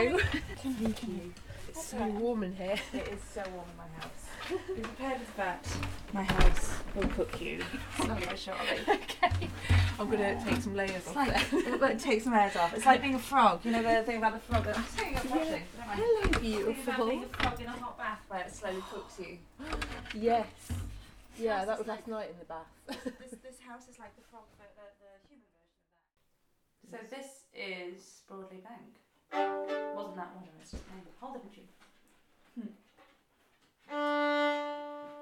Hello. Thank you. It's so warm in here. It is so warm in my house. Be prepared for the fact my house will cook you slowly but surely. okay. I'm gonna take some layers It's off like, there. it, it takes some layers off. It's like being a frog. You know the thing about the frog? I'm saying I'm watching. Hello, about being a frog in a hot bath where it slowly cooks you. Yes. Yeah, that that was like- last night in the bath. this, this house is like the frog, the, the, the human version of that. So this is Broadlee Bank. Wasn't that one of its name? Hold it, you. Oh,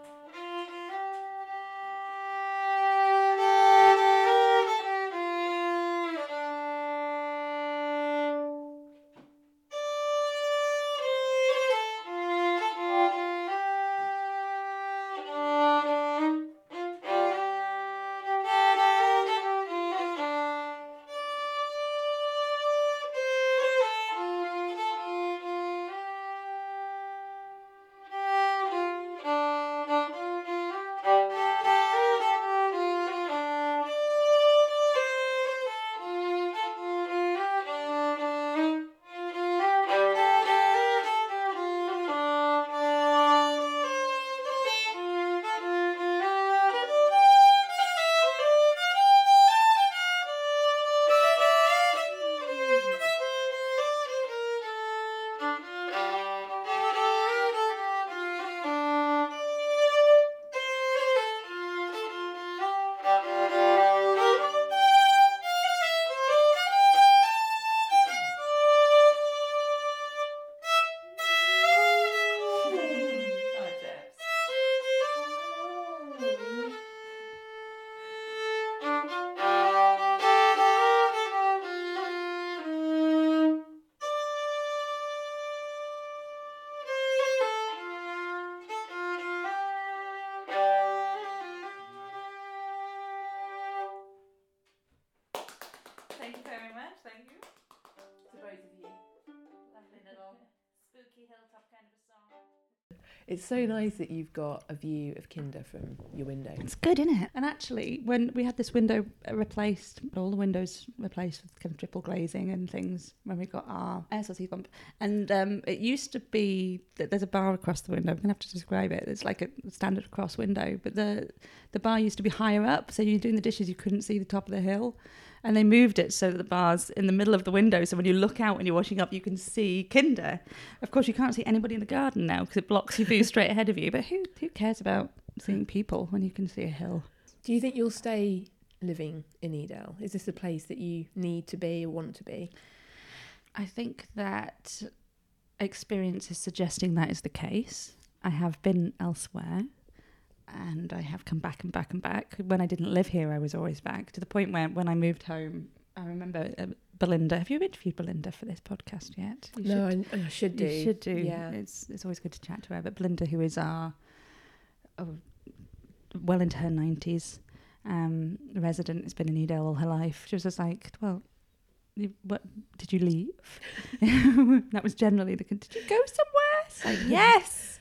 It's so nice that you've got a view of Kinder from your window. It's good, isn't it? And actually, when we had this window replaced, all the windows replaced with kind of triple glazing and things, when we got our air source heat pump, and um, it used to be that there's a bar across the window. I'm gonna have to describe it. It's like a standard cross window, but the the bar used to be higher up, so you're doing the dishes, you couldn't see the top of the hill. And they moved it so that the bar's in the middle of the window. So when you look out when you're washing up, you can see Kinder. Of course, you can't see anybody in the garden now because it blocks your view straight ahead of you. But who who cares about seeing people when you can see a hill? Do you think you'll stay living in Edale? Is this a place that you need to be or want to be? I think that experience is suggesting that is the case. I have been elsewhere and I have come back and back and back. When I didn't live here, I was always back to the point where when I moved home, I remember uh, Belinda. Have you interviewed Belinda for this podcast yet? You no, should- I, I should do. You should do. Yeah. It's it's always good to chat to her. But Belinda, who is our oh, well into her nineties um, resident, has been in Edale all her life. She was just like, well. What did you leave? that was generally the. Did you go somewhere? It's like yes.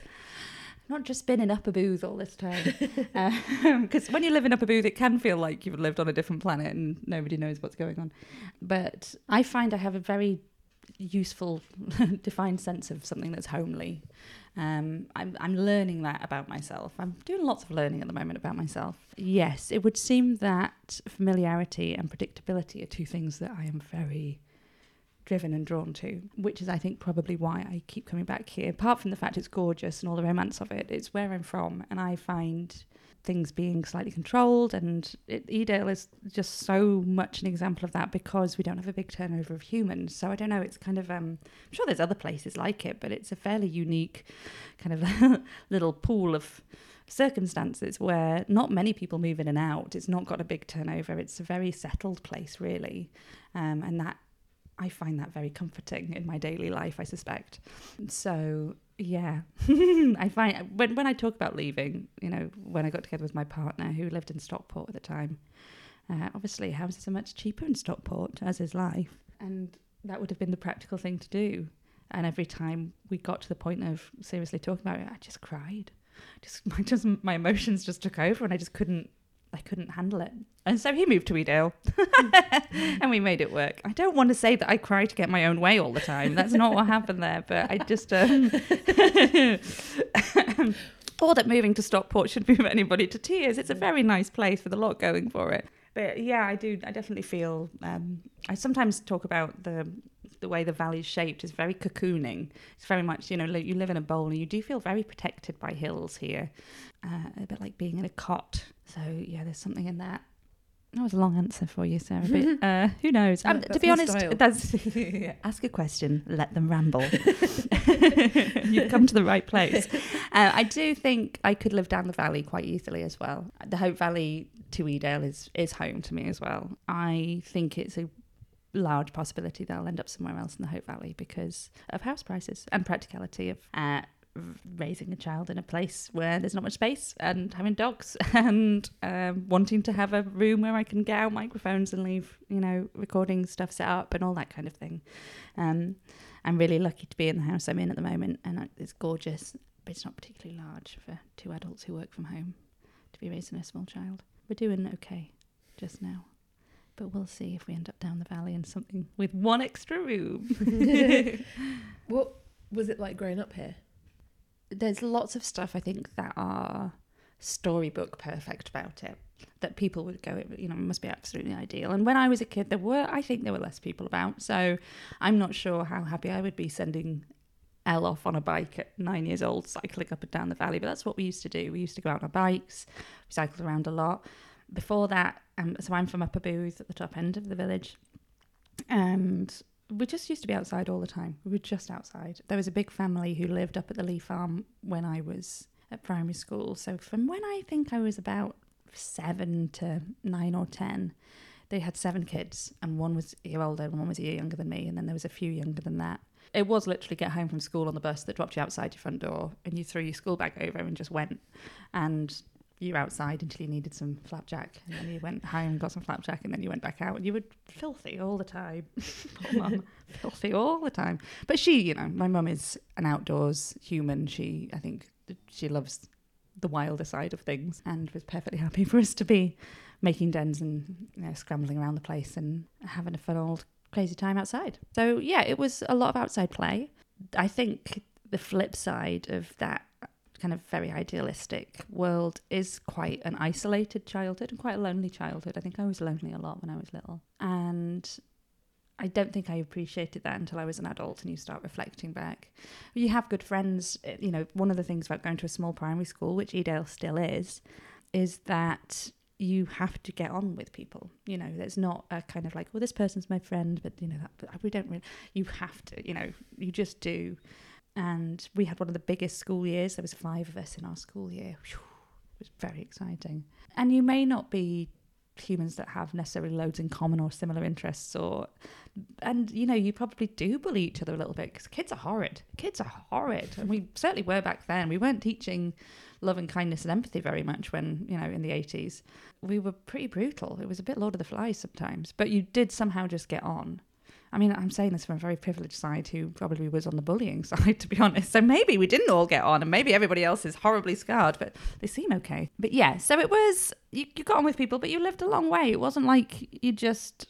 Not just been in Upper Booth all this time, because when you live in Upper Booth, it can feel like you've lived on a different planet and nobody knows what's going on. But I find I have a very useful, defined sense of something that's homely. Um, I'm, I'm learning that about myself. I'm doing lots of learning at the moment about myself. Yes, it would seem that familiarity and predictability are two things that I am very driven and drawn to, which is, I think, probably why I keep coming back here. Apart from the fact it's gorgeous and all the romance of it, it's where I'm from, and I find things being slightly controlled. And it, Edale is just so much an example of that because we don't have a big turnover of humans. So I don't know. It's kind of um, I'm sure there's other places like it, but it's a fairly unique kind of little pool of circumstances where not many people move in and out. It's not got a big turnover. It's a very settled place, really, um, and that I find that very comforting in my daily life. I suspect. So yeah, I find when when I talk about leaving, you know, when I got together with my partner who lived in Stockport at the time, uh, obviously houses are much cheaper in Stockport, as is life, and that would have been the practical thing to do. And every time we got to the point of seriously talking about it, I just cried. Just my just my emotions just took over, and I just couldn't I couldn't handle it. And so he moved to Edale and we made it work. I don't want to say that I cry to get my own way all the time. That's not what happened there, but I just. Um, or that moving to Stockport should move anybody to tears. It's a very nice place with a lot going for it. But yeah, I do. I definitely feel. Um, I sometimes talk about the the way the valley's shaped is very cocooning. It's very much, you know, you live in a bowl and you do feel very protected by hills here, uh, a bit like being in a cot. So yeah, there's something in that. That was a long answer for you, Sarah. But uh, who knows? Um, to be honest, that's ask a question, let them ramble. You've come to the right place. Uh, I do think I could live down the valley quite easily as well. The Hope Valley to Edale is is home to me as well. I think it's a large possibility that I'll end up somewhere else in the Hope Valley because of house prices and practicality of uh, raising a child in a place where there's not much space and having dogs and um, wanting to have a room where I can get out microphones and leave, you know, recording stuff set up and all that kind of thing. Um, I'm really lucky to be in the house I'm in at the moment and it's gorgeous, but it's not particularly large for two adults who work from home to be raising a small child. We're doing okay just now. But we'll see if we end up down the valley in something with one extra room. What was it like growing up here? There's lots of stuff I think that are storybook perfect about it that people would go you know must be absolutely ideal. And when I was a kid there were I think there were less people about so I'm not sure how happy I would be sending Elle off on a bike at nine years old cycling up and down the valley but that's what we used to do. We used to go out on our bikes we cycled around a lot. Before that um, so I'm from Upper Booth at the top end of the village and we just used to be outside all the time. We were just outside. There was a big family who lived up at the Lee Farm when I was at primary school. So from when I think I was about seven to nine or ten, they had seven kids, and one was a year older, and one was a year younger than me, and then there was a few younger than that. It was literally get home from school on the bus that dropped you outside your front door, and you threw your school bag over and just went, and you outside until you needed some flapjack, and then you went home, got some flapjack, and then you went back out, and you were filthy all the time. Poor mum, filthy all the time. But she, you know, my mum is an outdoors human. She, I think, she loves the wilder side of things, and was perfectly happy for us to be making dens and you know, scrambling around the place and having a fun old crazy time outside. So yeah, it was a lot of outside play. I think the flip side of that kind of very idealistic world is quite an isolated childhood and quite a lonely childhood. I think I was lonely a lot when I was little. And I don't think I appreciated that until I was an adult and you start reflecting back. You have good friends. eh, You know, one of the things about going to a small primary school, which Edale still is, is that you have to get on with people. You know, there's not a kind of like, well, this person's my friend, but you know, that, but we don't really, you have to, you know, you just do. And we had one of the biggest school years. There was five of us in our school year. Phew, it was very exciting. And you may not be humans that have necessarily loads in common or similar interests or and you know you probably do bully each other a little bit because kids are horrid. Kids are horrid. And we certainly were back then. We weren't teaching love and kindness and empathy very much when you know in the 80s we were pretty brutal. It was a bit lord of the flies sometimes. But you did somehow just get on I mean, I'm saying this from a very privileged side who probably was on the bullying side, to be honest. So maybe we didn't all get on, and maybe everybody else is horribly scarred, but they seem okay. But yeah, so it was, you, you got on with people, but you lived a long way. It wasn't like you just,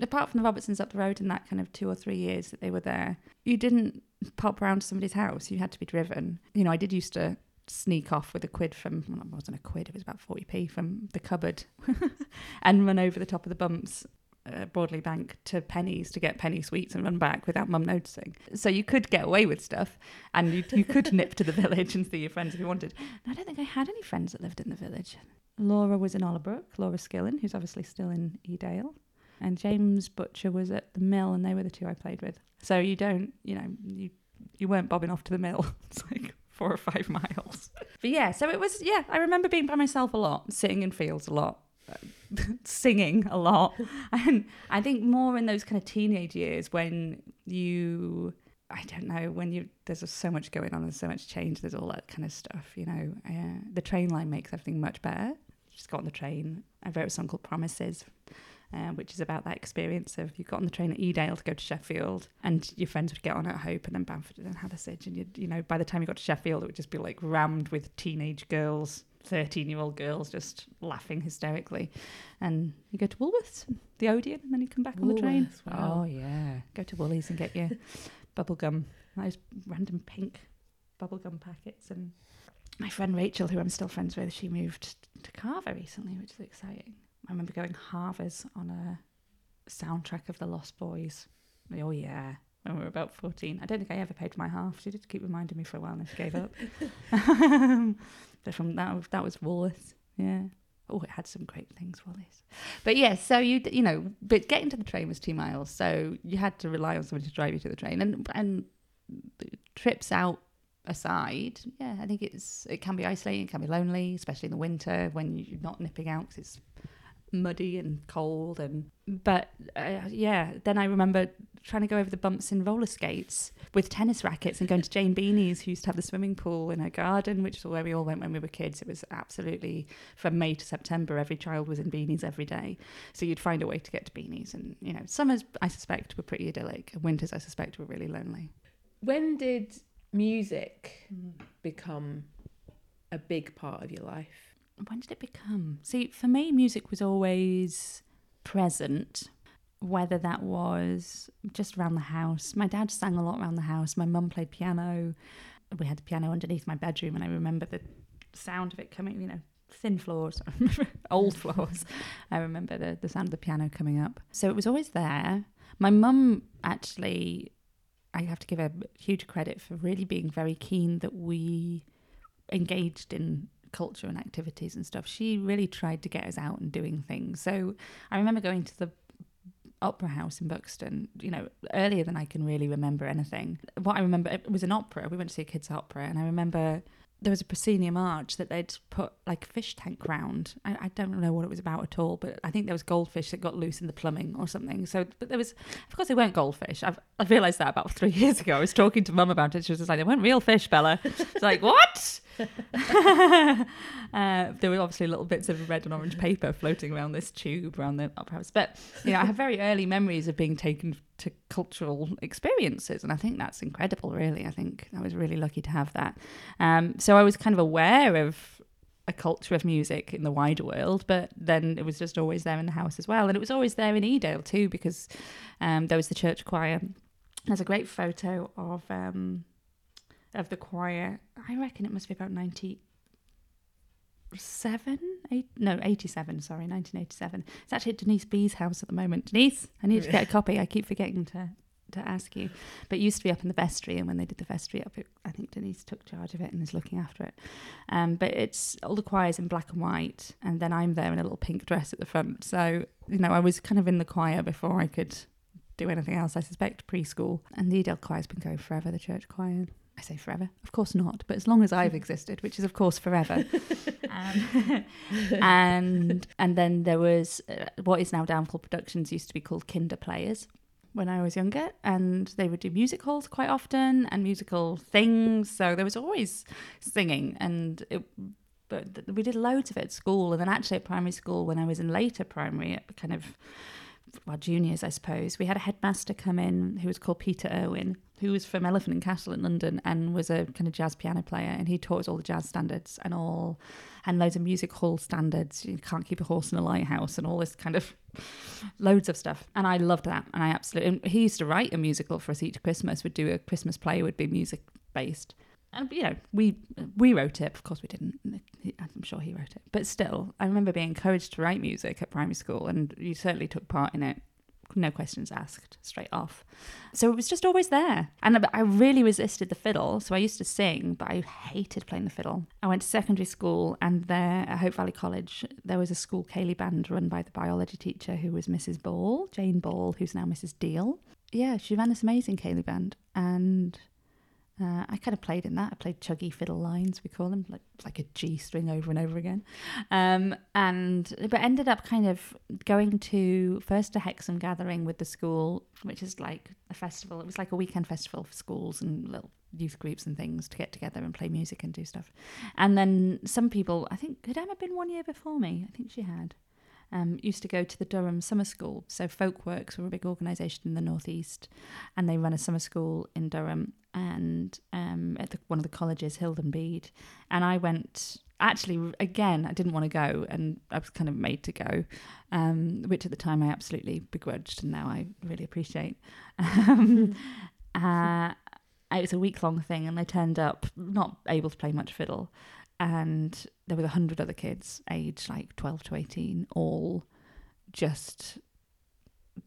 apart from the Robertsons up the road in that kind of two or three years that they were there, you didn't pop around to somebody's house. You had to be driven. You know, I did used to sneak off with a quid from well, it wasn't a quid it was about 40p from the cupboard and run over the top of the bumps uh, Broadlee Bank to Pennies to get penny sweets and run back without mum noticing. So you could get away with stuff and you, you could nip to the village and see your friends if you wanted. And I don't think I had any friends that lived in the village. Laura was in Ollerbrook, Laura Skillen, who's obviously still in Edale. And James Butcher was at the mill and they were the two I played with. So you don't, you know, you, you weren't bobbing off to the mill. It's like four or five miles. But yeah, so it was, yeah, I remember being by myself a lot, sitting in fields a lot, singing a lot. And I think more in those kind of teenage years when you, I don't know, when you, there's just so much going on and so much change, there's all that kind of stuff, you know. Uh, the train line makes everything much better. Just got on the train. I wrote a song called Promises. Uh, which is about that experience of you got on the train at Edale to go to Sheffield, and your friends would get on at Hope and then Bamford and then Hathersage, and you you know by the time you got to Sheffield, it would just be like rammed with teenage girls 13-year-old girls just laughing hysterically. And you go to Woolworths, the Odeon, and then you come back on the train. Wow. Oh yeah, go to Woolies and get your bubble gum, those random pink bubble gum packets. And my friend Rachel, who I'm still friends with, she moved to Calver recently, which is exciting. I remember going Harvers on a soundtrack of the Lost Boys. Oh yeah, when we were about 14. I don't think I ever paid my half. She did keep reminding me for a while and she gave up. but from that, that was Wallace. Yeah. Oh, it had some great things, Wallace. But yes, so you you know, but getting to the train was two miles, so you had to rely on somebody to drive you to the train, and and trips out aside, yeah, I think it's it can be isolating, it can be lonely, especially in the winter when you're not nipping out because it's muddy and cold and but uh, yeah then i remember trying to go over the bumps in roller skates with tennis rackets and going to jane beanie's who used to have the swimming pool in her garden which is where we all went when we were kids. It was absolutely from may to september every child was in beanies every day. So you'd find a way to get to beanies and you know summers i suspect were pretty idyllic and winters i suspect were really lonely. When did music become a big part of your life? When did it become? See, for me, music was always present, whether that was just around the house. My dad sang a lot around the house. My mum played piano. We had the piano underneath my bedroom, and I remember the sound of it coming, you know, thin floors, old floors. I remember the, the sound of the piano coming up. So it was always there. My mum actually, I have to give her huge credit for really being very keen that we engaged in culture and activities and stuff. She really tried to get us out and doing things. So I remember going to the opera house in Buxton, you know, earlier than I can really remember anything. What I remember it was an opera. We went to see a kids' opera, and I remember there was a proscenium arch that they'd put like a fish tank round. I, I don't know what it was about at all, but I think there was goldfish that got loose in the plumbing or something. So, but there was, of course, they weren't goldfish. I've I realised that about three years ago. I was talking to mum about it. She was just like, "They weren't real fish, Bella." It's like, what? uh, there were obviously little bits of red and orange paper floating around this tube around the opera house. But you know, I have very early memories of being taken to cultural experiences, and I think that's incredible. Really, I think I was really lucky to have that. Um, so I was kind of aware of a culture of music in the wider world, but then it was just always there in the house as well, and it was always there in Edale too because um, there was the church choir. There's a great photo of um, of the choir. I reckon it must be about ninety seven, eight, no, eighty seven. Sorry, nineteen eighty seven. It's actually at Denise B's house at the moment. Denise, I need to get a copy. I keep forgetting to to ask you, but it used to be up in the vestry, and when they did the vestry up, it, I think Denise took charge of it and is looking after it. Um, but it's all the choirs in black and white, and then I'm there in a little pink dress at the front. So you know, I was kind of in the choir before I could do anything else. I suspect preschool, and the Edale choir's been going forever. The church choir. I say forever, of course not, but as long as I've existed, which is of course forever. um, and and then there was uh, what is now Downfall Productions used to be called Kinder Players when I was younger, and they would do music halls quite often and musical things. So there was always singing, and it, but th- we did loads of it at school, and then actually at primary school when I was in later primary, at kind of well, juniors, I suppose, we had a headmaster come in who was called Peter Irwin, who was from Elephant and Castle in London and was a kind of jazz piano player. And he taught us all the jazz standards and all, and loads of music hall standards. You can't keep a horse in a lighthouse and all this kind of loads of stuff. And I loved that. And I absolutely, and he used to write a musical for us each Christmas, would do a Christmas play, would be music based. And you know, we we wrote it. Of course, we didn't. I'm sure he wrote it, but still, I remember being encouraged to write music at primary school, and you certainly took part in it. No questions asked, straight off. So it was just always there. And I- really resisted the fiddle. So I used to sing, but I hated playing the fiddle. I went to secondary school, and there at Hope Valley College, there was a school ceilidh band run by the biology teacher who was Mrs. Ball, Jane Ball, who's now Mrs. Deal. Yeah, she ran this amazing ceilidh band, and uh, I kind of played in that. I played chuggy fiddle lines, we call them, like like a G string over and over again. Um, and but ended up kind of going to first a Hexham gathering with the school, which is like a festival. It was like a weekend festival for schools and little youth groups and things to get together and play music and do stuff. And then some people, I think, had Emma been one year before me? I think she had. Um, used to go to the Durham Summer School. So Folkworks were a big organisation in the northeast, and they run a summer school in Durham. And um, at the, one of the colleges, Hild Bede, and I went. Actually, again, I didn't want to go, and I was kind of made to go, um, which at the time I absolutely begrudged, and now I really appreciate. Um, uh, it was a week long thing, and I turned up not able to play much fiddle, and there were a hundred other kids, aged like twelve to eighteen, all just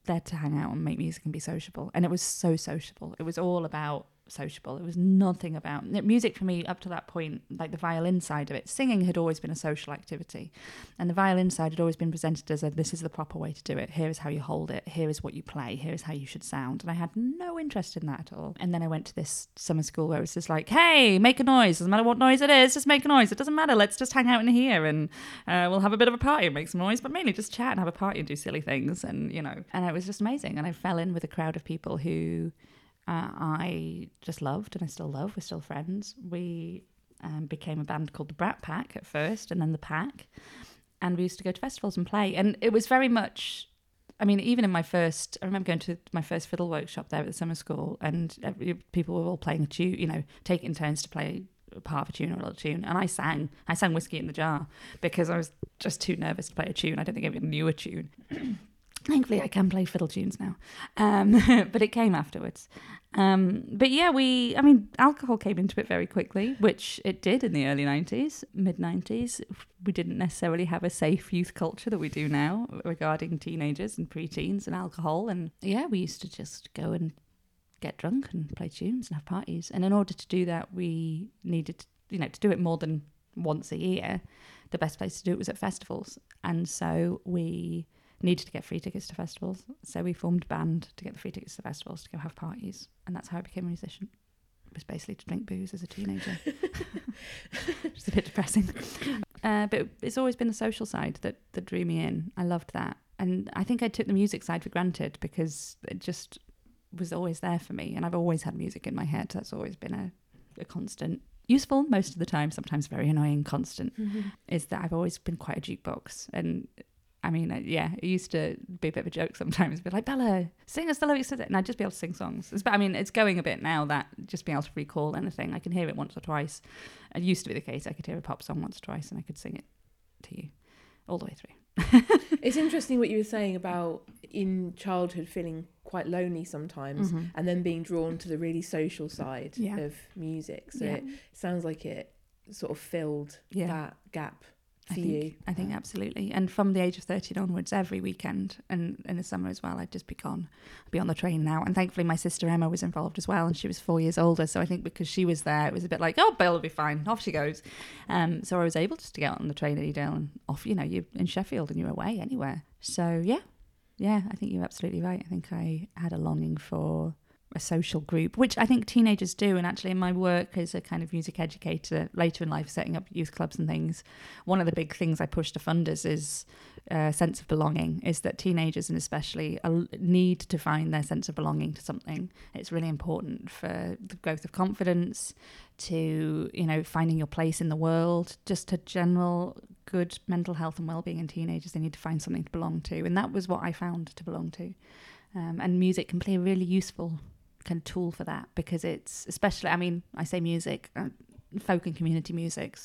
there to hang out and make music and be sociable. And it was so sociable. It was all about sociable. It was nothing about music for me up to that point, like the violin side of it. Singing had always been a social activity, and the violin side had always been presented as a this is the proper way to do it. Here is how you hold it. Here is what you play. Here is how you should sound. And I had no interest in that at all. And then I went to this summer school where it was just like, hey, make a noise. Doesn't matter what noise it is, just make a noise. It doesn't matter. Let's just hang out in here and uh, we'll have a bit of a party and make some noise, but mainly just chat and have a party and do silly things. And you know, and it was just amazing. And I fell in with a crowd of people who uh, I just loved and I still love. We're still friends. We um, became a band called the Brat Pack at first and then the Pack. And we used to go to festivals and play. And it was very much, I mean, even in my first, I remember going to my first fiddle workshop there at the summer school and every, people were all playing a tune, you know, taking turns to play part of a tune or a little tune. And I sang, I sang Whiskey in the Jar because I was just too nervous to play a tune. I don't think I even knew a tune. Thankfully, I can play fiddle tunes now, um, but it came afterwards. Um, but yeah, we, I mean, alcohol came into it very quickly, which it did in the early 90s, mid 90s. We didn't necessarily have a safe youth culture that we do now regarding teenagers and preteens and alcohol. And yeah, we used to just go and get drunk and play tunes and have parties. And in order to do that, we needed, to, you know, to do it more than once a year. The best place to do it was at festivals. And so we needed to get free tickets to festivals. So we formed a band to get the free tickets to festivals to go have parties. And that's how I became a musician. It was basically to drink booze as a teenager. Just a bit depressing. Uh, but it's always been the social side that, that drew me in. I loved that. And I think I took the music side for granted because it just was always there for me. And I've always had music in my head. That's always been a, a constant useful most of the time, sometimes very annoying, constant, mm-hmm. is that I've always been quite a jukebox. And I mean, uh, yeah, it used to be a bit of a joke sometimes. Be like, Bella, sing us the lyrics to it, and I'd just be able to sing songs. But I mean, it's going a bit now that just being able to recall anything, I can hear it once or twice. It used to be the case; I could hear a pop song once or twice, and I could sing it to you all the way through. it's interesting what you were saying about in childhood feeling quite lonely sometimes, mm-hmm. and then being drawn to the really social side yeah. of music. So yeah. it sounds like it sort of filled yeah. that gap I think, you. I think absolutely. And from the age of 13 onwards, every weekend and in the summer as well, I'd just be gone. I'd be on the train now. And thankfully, my sister Emma was involved as well, and she was four years older. So I think because she was there, it was a bit like, oh, Bill will be fine. Off she goes. Um, so I was able just to get on the train at Edale and off, you know, you're in Sheffield and you're away anywhere. So yeah, yeah, I think you're absolutely right. I think I had a longing for a social group, which I think teenagers do. And actually, in my work as a kind of music educator later in life, setting up youth clubs and things, one of the big things I push to funders is a uh, sense of belonging. Is that teenagers and especially need to find their sense of belonging to something. It's really important for the growth of confidence, to you know finding your place in the world, just to general good mental health and well-being in teenagers. They need to find something to belong to, and that was what I found to belong to. Um, and music can play a really useful kind of tool for that because it's especially, I mean, I say music, uh, folk and community music.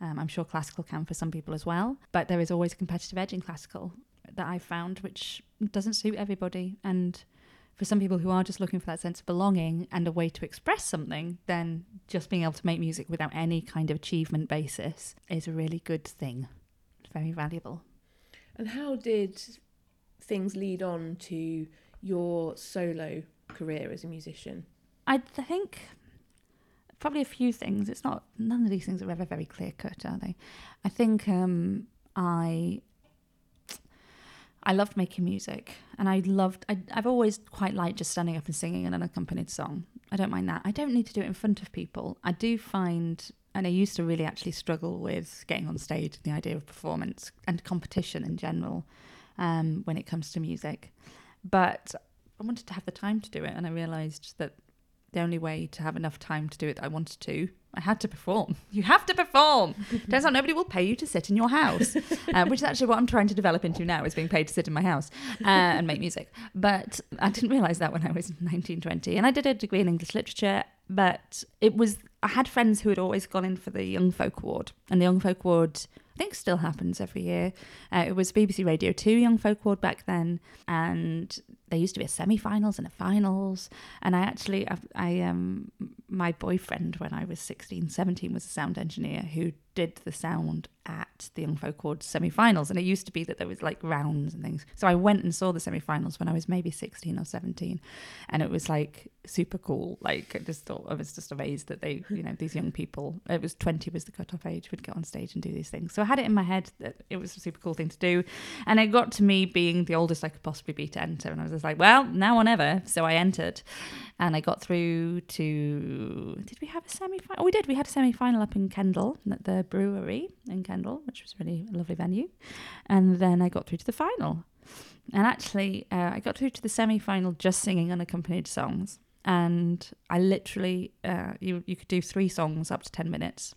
Um, I'm sure classical can for some people as well, but there is always a competitive edge in classical that I've found which doesn't suit everybody. And for some people who are just looking for that sense of belonging and a way to express something, then just being able to make music without any kind of achievement basis is a really good thing. It's very valuable. And how did things lead on to your solo career as a musician? I think probably a few things. It's not none of these things are ever very clear cut, are they? I think um, I I loved making music, and I loved. I, I've always quite liked just standing up and singing an unaccompanied song. I don't mind that. I don't need to do it in front of people. I do find, and I used to really actually struggle with getting on stage, and the idea of performance and competition in general, um, when it comes to music. But I wanted to have the time to do it, and I realised that the only way to have enough time to do it that I wanted to, I had to perform. You have to perform. Turns out nobody will pay you to sit in your house, uh, which is actually what I'm trying to develop into now, is being paid to sit in my house uh, and make music. But I didn't realise that when I was 19, 20. And I did a degree in English literature, but it was I had friends who had always gone in for the Young Folk Award, and the Young Folk Award I think still happens every year. Uh, it was BBC Radio 2 Young Folk Award back then, and there used to be a semi-finals and a finals. And I actually, I, um, my boyfriend when I was 16, 17 was a sound engineer who did the sound at the Young Folk semi-finals, and it used to be that there was like rounds and things. So I went and saw the semi-finals when I was maybe 16 or 17, and it was like super cool. Like I just thought I was just amazed that they, you know, these young people. It was 20 was the cut-off age would get on stage and do these things. So I had it in my head that it was a super cool thing to do, and it got to me being the oldest I could possibly be to enter, and I was just like, well, now or never. So I entered, and I got through to. Did we have a semi-final? Oh, we did. We had a semi-final up in Kendal at the brewery in Kendal, which was really a lovely venue, and then I got through to the final. And actually, uh, I got through to the semi-final just singing unaccompanied songs and I literally uh, you you could do three songs up to ten minutes,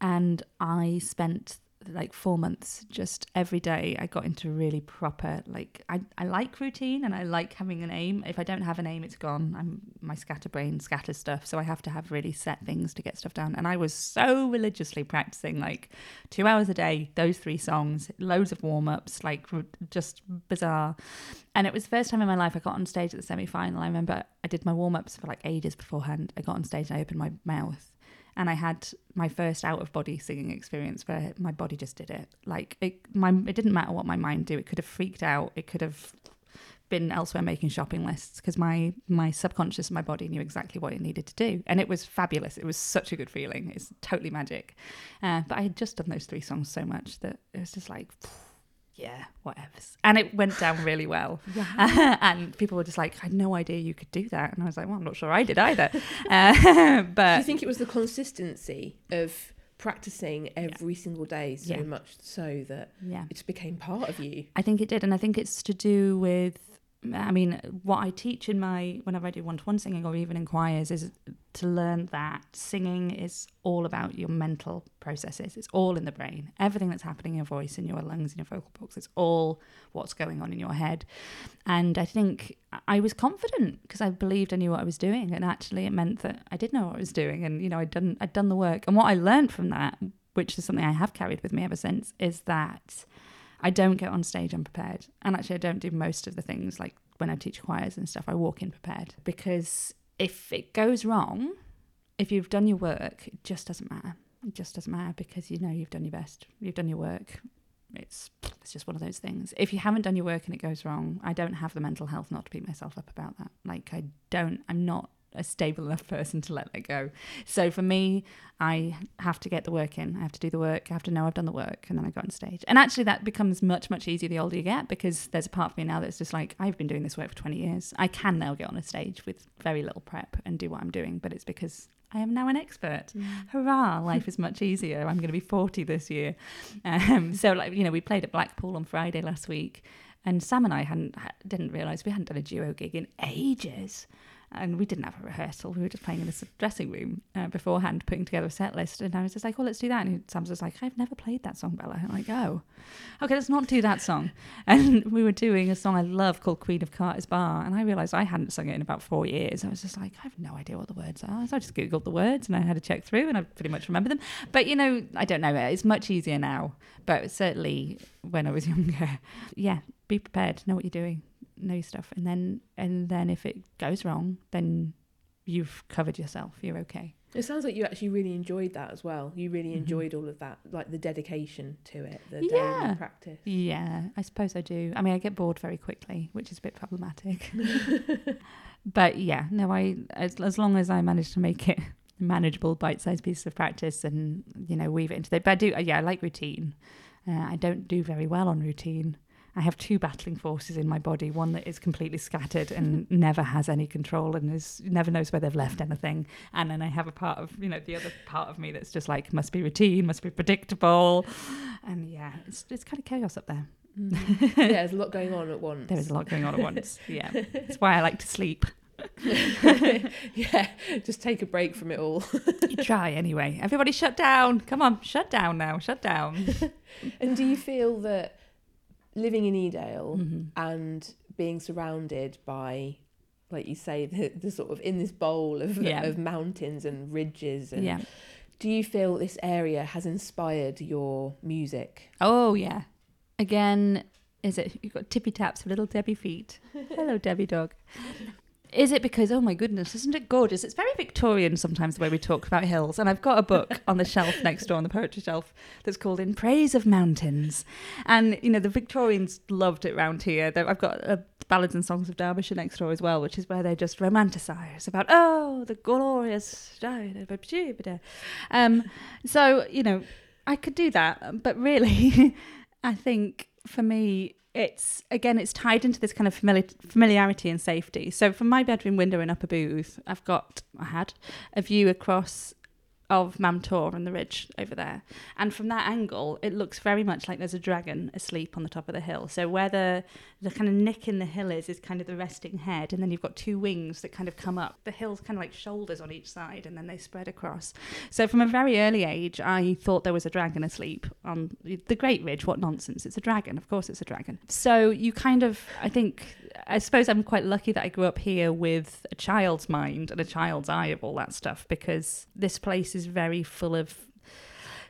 and I spent like four months just every day i got into really proper like I, I like routine and i like having an aim. If i don't have an aim it's gone. I'm my scatterbrain scatters stuff so i have to have really set things to get stuff done. And i was so religiously practicing like two hours a day those three songs loads of warm-ups like just bizarre. And it was the first time in my life i got on stage at the semi-final. I remember i did my warm-ups for like ages beforehand. I got on stage and i opened my mouth and I had my first out of body singing experience where my body just did it. Like it, my it didn't matter what my mind do. It could have freaked out. It could have been elsewhere making shopping lists because my my subconscious my body knew exactly what it needed to do, and it was fabulous. It was such a good feeling. It's totally magic. Uh, but I had just done those three songs so much that it was just like. Phew, yeah, whatever. And it went down really well. And people were just like, I had no idea you could do that. And I was like, well, I'm not sure I did either. uh, but do you think it was the consistency of practicing every yeah. single day so yeah. much so that yeah. it became part of you? I think it did. And I think it's to do with I mean, what I teach in my whenever I do one to one singing or even in choirs is to learn that singing is all about your mental processes. It's all in the brain. Everything that's happening in your voice, in your lungs, in your vocal box, it's all what's going on in your head. And I think I was confident because I believed I knew what I was doing, and actually it meant that I did know what I was doing, and you know I'd done I'd done the work. And what I learned from that, which is something I have carried with me ever since, is that I don't get on stage unprepared. And actually, I don't do most of the things like when I teach choirs and stuff, I walk in prepared because if it goes wrong, if you've done your work, it just doesn't matter. It just doesn't matter because you know you've done your best, you've done your work. It's it's just one of those things. If you haven't done your work and it goes wrong, I don't have the mental health not to beat myself up about that. Like I don't, I'm not a stable enough person to let that go. So for me, I have to get the work in. I have to do the work. I have to know I've done the work, and then I go on stage. And actually, that becomes much much easier the older you get because there's a part of me now that's just like I've been doing this work for 20 years. I can now get on a stage with very little prep and do what I'm doing, but it's because I am now an expert. Mm. Hurrah! Life is much easier. I'm going to be 40 this year. Um, so, like you know, we played at Blackpool on Friday last week, and Sam and I hadn't didn't realise we hadn't done a duo gig in ages and we didn't have a rehearsal. We were just playing in this dressing room uh, beforehand, putting together a set list. And I was just like, "Oh, let's do that." And Sam's just like, "I've never played that song, Bella." I'm like, "Oh, okay, let's not do that song." And we were doing a song I love called "Queen of Carter's Bar," and I realised I hadn't sung it in about four years. I was just like, "I have no idea what the words are." So I just googled the words and I had to check through, and I pretty much remember them. But you know, I don't know. It's much easier now, but certainly when I was younger, yeah, be prepared, know what you're doing know stuff and then and then if it goes wrong then you've covered yourself you're okay. It sounds like you actually really enjoyed that as well. You really mm-hmm. enjoyed all of that like the dedication to it the yeah. daily practice. Yeah i suppose i do. I mean i get bored very quickly which is a bit problematic. But yeah no i as, as long as i manage to make it manageable bite-sized pieces of practice and you know weave it into it but i do yeah i like routine. Uh, i don't do very well on routine I have two battling forces in my body one that is completely scattered and never has any control and is never knows where they've left anything. And then I have a part of, you know, the other part of me that's just like, must be routine, must be predictable. And yeah, it's, it's kind of chaos up there. Mm. yeah, there's a lot going on at once. There is a lot going on at once. Yeah. That's why I like to sleep. yeah, just take a break from it all. you try anyway. Everybody shut down. Come on, shut down now. Shut down. and do you feel that living in Edale mm-hmm. and being surrounded by like you say, the, the sort of in this bowl of Yeah. of mountains and ridges. And Yeah. Do you feel this area has inspired your music? Oh yeah. Again, is it you've got tippy taps for little Debbie feet? Hello, Debbie dog. Is it because oh my goodness, isn't it gorgeous? It's very Victorian sometimes the way we talk about hills. And I've got a book on the shelf next door on the poetry shelf that's called In Praise of Mountains. And you know the Victorians loved it round here. I've got uh, ballads and songs of Derbyshire next door as well, which is where they just romanticise about oh the glorious. Um, so you know I could do that, but really, I think for me, it's again, it's tied into this kind of familiar, familiarity and safety. So from my bedroom window in Upper Booth, I've got, I had a view across of Mam Tor and the ridge over there. And from that angle, it looks very much like there's a dragon asleep on the top of the hill. So where the, the kind of nick in the hill is, is kind of the resting head. And then you've got two wings that kind of come up. The hill's kind of like shoulders on each side and then they spread across. So from a very early age, I thought there was a dragon asleep on the Great Ridge. What nonsense. It's a dragon. Of course it's a dragon. So you kind of, I think, I suppose I'm quite lucky that I grew up here with a child's mind and a child's eye of all that stuff because this place is very full of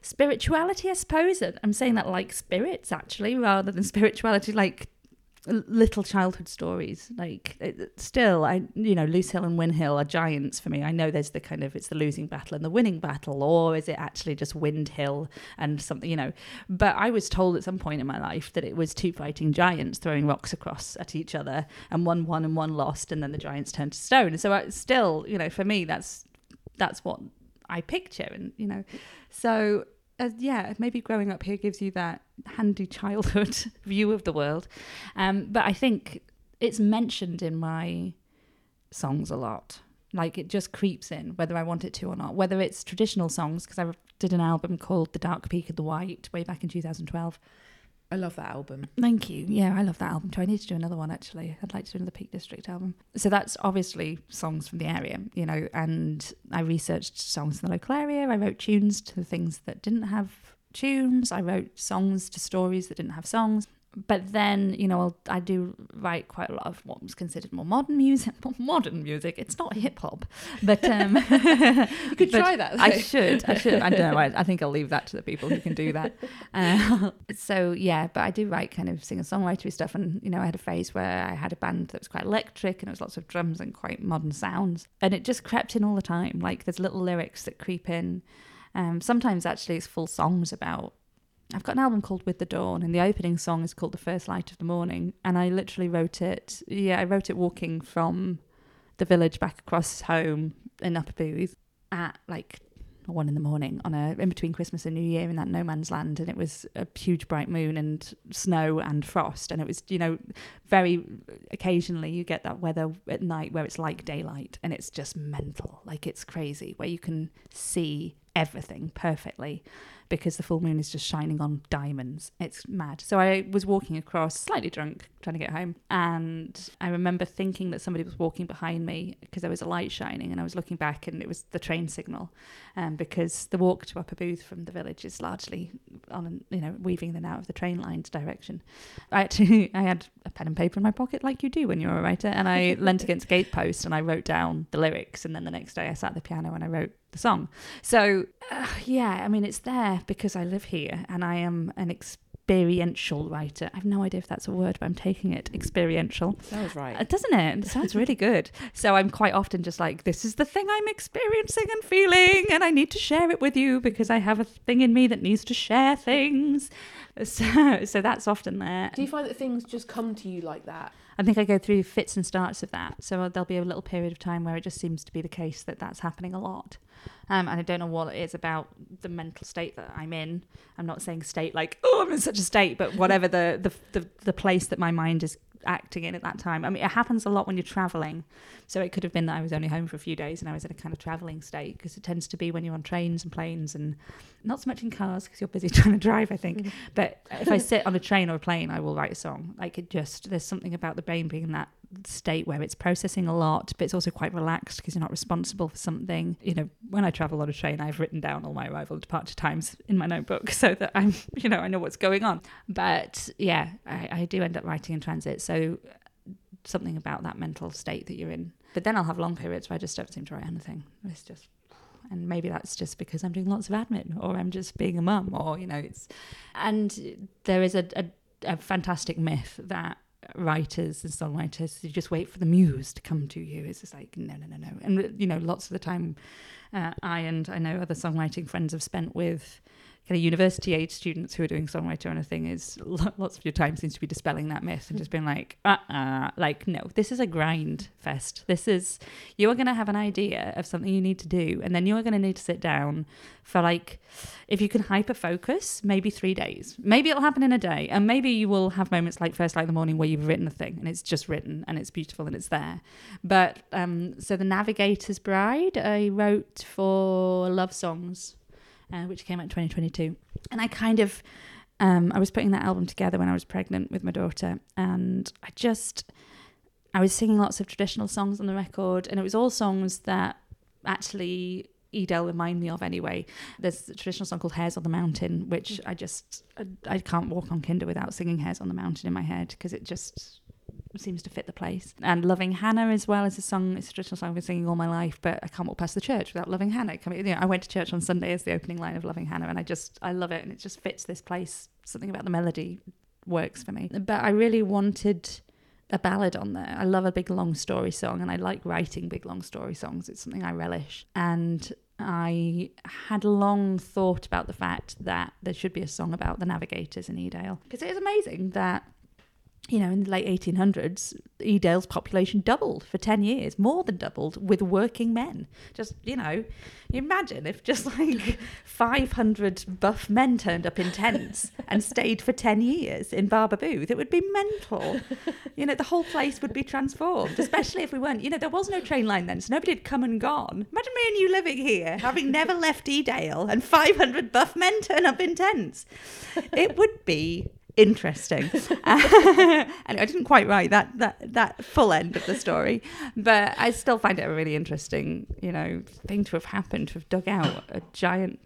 spirituality, I suppose. I'm saying that like spirits, actually, rather than spirituality, like little childhood stories. Like, it, still, I, you know, Loose Hill and Win Hill are giants for me. I know there's the kind of, it's the losing battle and the winning battle, or is it actually just Wind Hill and something, you know? But I was told at some point in my life that it was two fighting giants throwing rocks across at each other, and one won and one lost, and then the giants turned to stone. So I, still, you know, for me, that's that's what I picture, and you know, so uh, yeah, maybe growing up here gives you that handy childhood view of the world. Um, but I think it's mentioned in my songs a lot. Like it just creeps in, whether I want it to or not. Whether it's traditional songs, because I did an album called The Dark Peak and the White way back in 2012. I love that album. Thank you. Yeah, I love that album too. I need to do another one actually. I'd like to do another Peak District album. So that's obviously songs from the area, you know, and I researched songs in the local area. I wrote tunes to things that didn't have tunes. I wrote songs to stories that didn't have songs. But then, you know, I'll, I do write quite a lot of what was considered more modern music. More modern music. It's not hip hop, but um, You could try that. I should. I should. I don't know. I, I think I'll leave that to the people who can do that. Uh, so yeah, but I do write kind of singer songwritery stuff, and you know, I had a phase where I had a band that was quite electric, and it was lots of drums and quite modern sounds, and it just crept in all the time. Like there's little lyrics that creep in. Um, sometimes actually it's full songs about. I've got an album called With the Dawn, and the opening song is called The First Light of the Morning, and I literally wrote it. Yeah, I wrote it walking from the village back across home in Upper Booth at like one in the morning on a in between Christmas and New Year in that no man's land, and it was a huge bright moon and snow and frost, and it was you know very occasionally you get that weather at night where it's like daylight and it's just mental, like it's crazy where you can see everything perfectly because the full moon is just shining on diamonds. It's mad. So I was walking across, slightly drunk, trying to get home, and I remember thinking that somebody was walking behind me because there was a light shining, and I was looking back, and it was the train signal, um, because the walk to Upper Booth from the village is largely on, you know, weaving in and out of the train lines direction. I actually, I had a pen and paper in my pocket, like you do when you're a writer, and I leant against a gatepost and I wrote down the lyrics, and then the next day I sat at the piano and I wrote the song. So uh, yeah, I mean, it's there because I live here and I am an experiential writer. I have no idea if that's a word, but I'm taking it experiential. Sounds right. Uh, Doesn't it? It sounds really good. So I'm quite often just like, this is the thing I'm experiencing and feeling, and I need to share it with you because I have a thing in me that needs to share things. So, so that's often there. Do you find that things just come to you like that? I think I go through fits and starts of that. So there'll be a little period of time where it just seems to be the case that that's happening a lot. Um, and I don't know what it is about the mental state that I'm in. I'm not saying state like, oh, I'm in such a state, but whatever the, the, the, the place that my mind is acting in at that time. I mean, it happens a lot when you're traveling. So it could have been that I was only home for a few days and I was in a kind of traveling state because it tends to be when you're on trains and planes and not so much in cars because you're busy trying to drive, I think. Mm. But if I sit on a train or a plane, I will write a song. Like it just, there's something about the brain being that state where it's processing a lot, but it's also quite relaxed because you're not responsible for something. You know, when I travel on a train, I've written down all my arrival and departure times in my notebook so that I'm, you know, I know what's going on. But yeah, I, I do end up writing in transit. So something about that mental state that you're in. But then I'll have long periods where I just don't seem to write anything. It's just, and maybe that's just because I'm doing lots of admin or I'm just being a mum or, you know, it's, and there is a, a, a fantastic myth that writers and songwriters, you just wait for the muse to come to you. It's just like, no, no, no, no. And, you know, lots of the time, uh, I and I know other songwriting friends have spent with kind of university age students who are doing songwriter and a thing is lots of your time seems to be dispelling that myth and just being like, uh uh like, no, this is a grind fest. This is, you are going to have an idea of something you need to do, and then you are going to need to sit down for like, if you can hyper focus, maybe three days. Maybe it'll happen in a day, and maybe you will have moments like first light in the morning where you've written a thing and it's just written and it's beautiful and it's there. But um, so the Navigator's Bride, I wrote for Love Songs uh, which came out in 2022. And I kind of, um, I was putting that album together when I was pregnant with my daughter, and I just, I was singing lots of traditional songs on the record, and it was all songs that actually Edale remind me of anyway. There's a traditional song called Hares on the Mountain, which I just I, I can't walk on Kinder without singing Hares on the Mountain in my head because it just seems to fit the place. And Loving Hannah as well as a song, it's a traditional song I've been singing all my life, but I can't walk past the church without Loving Hannah. you know, I went to church on Sunday as the opening line of Loving Hannah, and I just, I love it, and it just fits this place. Something about the melody works for me. But I really wanted a ballad on there. I love a big long story song, and I like writing big long story songs. It's something I relish. And I had long thought about the fact that there should be a song about the navigators in Edale because it is amazing that you know, in the late 1800s, Edale's population doubled for 10 years, more than doubled with working men. Just, you know, imagine if just like 500 buff men turned up in tents and stayed for 10 years in Barber Booth. It would be mental. You know, the whole place would be transformed, especially if we weren't, you know, there was no train line then, so nobody had come and gone. Imagine me and you living here, having never left Edale, and 500 buff men turn up in tents. It would be interesting. and I didn't quite write that that that full end of the story, but I still find it a really interesting, you know, thing to have happened to have dug out a giant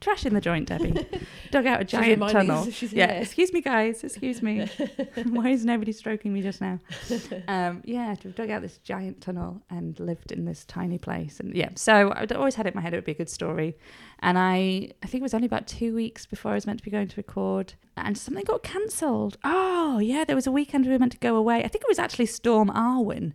trash in the joint, Debbie. Dug out a giant tunnel. Yeah, excuse me, guys. Excuse me. Why is nobody stroking me just now? Um, yeah, to have dug out this giant tunnel and lived in this tiny place, and yeah. So I'd always had it in my head it would be a good story, and I I think it was only about two weeks before I was meant to be going to record, and something got cancelled. Oh yeah, there was a weekend we were meant to go away. I think it was actually Storm Arwen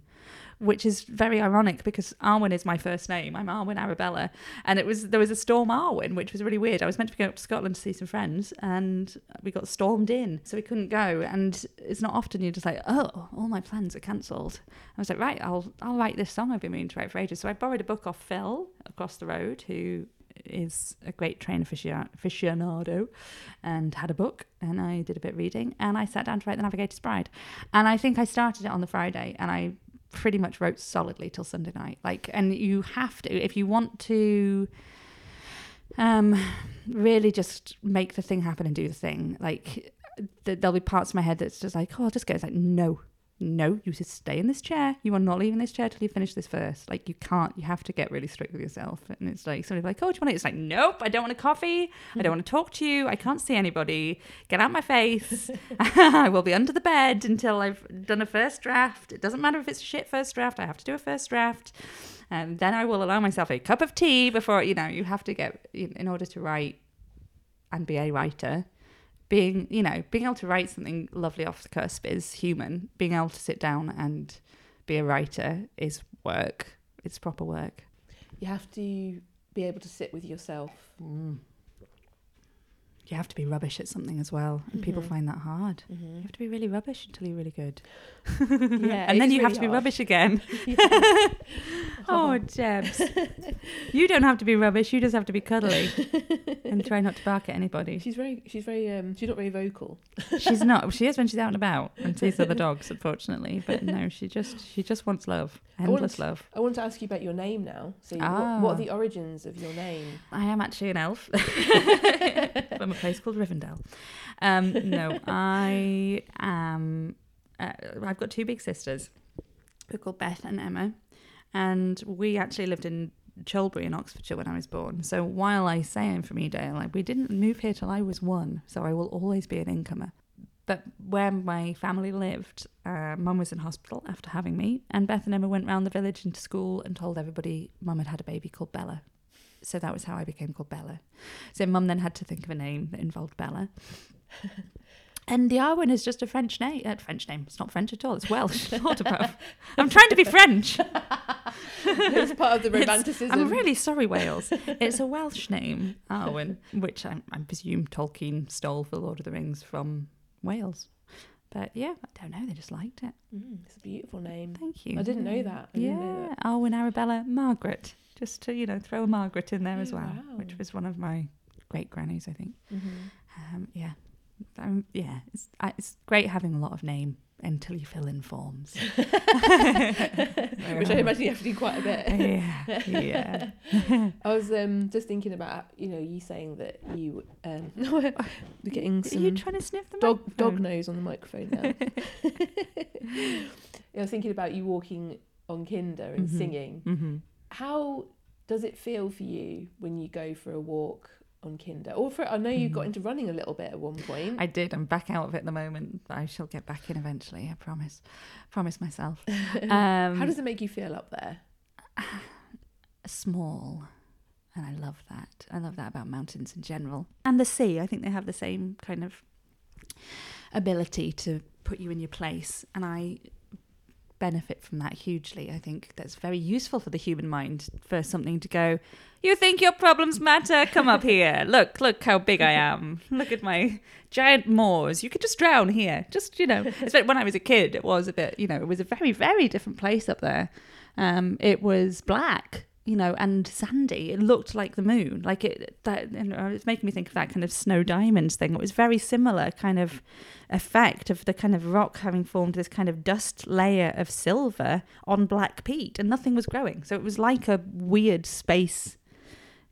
which is very ironic because Arwen is my first name. I'm Arwen Arabella, and it was there was a storm Arwen, which was really weird. I was meant to be going up to Scotland to see some friends, and we got stormed in, so we couldn't go. And it's not often you're just like, oh, all my plans are cancelled. I was like, right, I'll I'll write this song I've been meaning to write for ages. So I borrowed a book off Phil across the road, who is a great train aficionado and had a book and I did a bit of reading and I sat down to write The Navigator's Bride. And I think I started it on the Friday and I pretty much wrote solidly till Sunday night. Like, and you have to if you want to um really just make the thing happen and do the thing. Like, th- there'll be parts of my head that's just like, oh, I'll just go. It's like, no, no, you just stay in this chair. You are not leaving this chair till you finish this first. Like you can't. You have to get really strict with yourself. And it's like somebody like, oh, do you want it? It's like, nope, I don't want a coffee. I don't want to talk to you. I can't see anybody. Get out my face. I will be under the bed until I've done a first draft. It doesn't matter if it's a shit first draft. I have to do a first draft, and then I will allow myself a cup of tea before. You know, you have to get in order to write and be a writer being, you know, being able to write something lovely off the cusp is human. Being able to sit down and be a writer is work. It's proper work. You have to be able to sit with yourself. Mm you have to be rubbish at something as well, and mm-hmm. people find that hard. Mm-hmm. You have to be really rubbish until you're really good. Yeah, and then you really have to hard. be rubbish again. oh, Jebs, you don't have to be rubbish. You just have to be cuddly and try not to bark at anybody. She's very, she's very, um, she's not very vocal. she's not. She is when she's out and about and sees other dogs, unfortunately. But no, she just, she just wants love, endless I want, love. I want to ask you about your name now. So, ah. what, what, are the origins of your name? I am actually an elf a place called Rivendell. Um, no, I am. Uh, I've got two big sisters. They're called Beth and Emma, and we actually lived in Cholbury in Oxfordshire when I was born. So while I say I'm from Edale, like we didn't move here till I was one, so I will always be an incomer. but where my family lived, uh, mum was in hospital after having me, and Beth and Emma went round the village into school and told everybody mum had had a baby called Bella. So that was how I became called Bella. So mum then had to think of a name that involved Bella. And the Arwen is just a French name. Uh, French name. It's not French at all. It's Welsh. Above. I'm trying to be French. it's part of the romanticism. It's, I'm really sorry, Wales. It's a Welsh name, Arwen, which I, I presume Tolkien stole for Lord of the Rings from Wales. But yeah, I don't know. They just liked it. Mm, it's a beautiful name. Thank you. I didn't know that. I yeah, know that. Arwen, Arabella, Margaret. Just to you know, throw a Margaret in there as Oh, well, wow. which was one of my great grannies, I think. Mm-hmm. Um, yeah, um, yeah. It's it's great having a lot of name until you fill in forms. Which I imagine you have to do quite a bit. yeah, yeah. I was um, just thinking about you know you saying that you um, we're getting Are you trying to sniff the dog dog nose on the microphone now. I was thinking about you walking on Kinder and Mhm. singing. Mm-hmm. How does it feel for you when you go for a walk on Kinder? Or for I know you got Mhm. into running a little bit at one point. I did. I'm back out of it at the moment. I shall get back in eventually. I promise. Promise myself. Um, How does it make you feel up there? small? And I love that. I love that about mountains in general and the sea. I think they have the same kind of ability to put you in your place, and I benefit from that hugely. I think that's very useful for the human mind for something to go. You think your problems matter? Come up here. Look, look how big I am. Look at my giant moors. You could just drown here. Just you know, when I was a kid, it was a bit. You know, it was a very, very different place up there. Um, it was black, you know, and sandy. It looked like the moon. Like it. That you know, it's making me think of that kind of snow diamonds thing. It was very similar kind of effect of the kind of rock having formed this kind of dust layer of silver on black peat, and nothing was growing. So it was like a weird space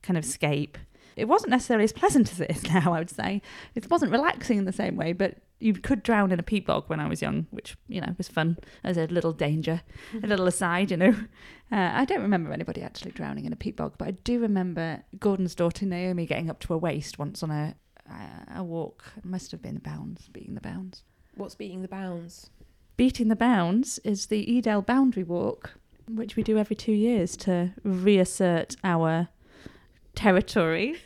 kind of scape. It wasn't necessarily as pleasant as it is now, I would say. It wasn't relaxing in the same way, but you could drown in a peat bog when I was young, which, you know, was fun as a little danger, a little aside, you know. Uh, I don't remember anybody actually drowning in a peat bog, but I do remember Gordon's daughter Naomi getting up to her waist once on a, uh, a walk. It must have been the bounds, beating the bounds. What's beating the bounds? Beating the Bounds is the Edale Boundary Walk, which we do every two years to reassert our territory.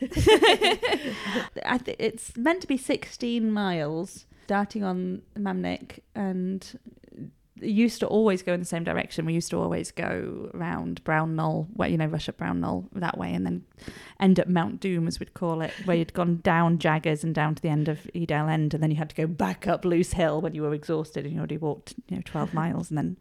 I th- it's meant to be 16 miles, starting on Mam Nick, and used to always go in the same direction. We used to always go around Brown Knoll, where you know, rush up Brown Knoll that way, and then end at Mount Doom, as we'd call it, where you'd gone down Jaggers and down to the end of Edale End, and then you had to go back up Loose Hill when you were exhausted and you already walked, you know, 12 miles, and then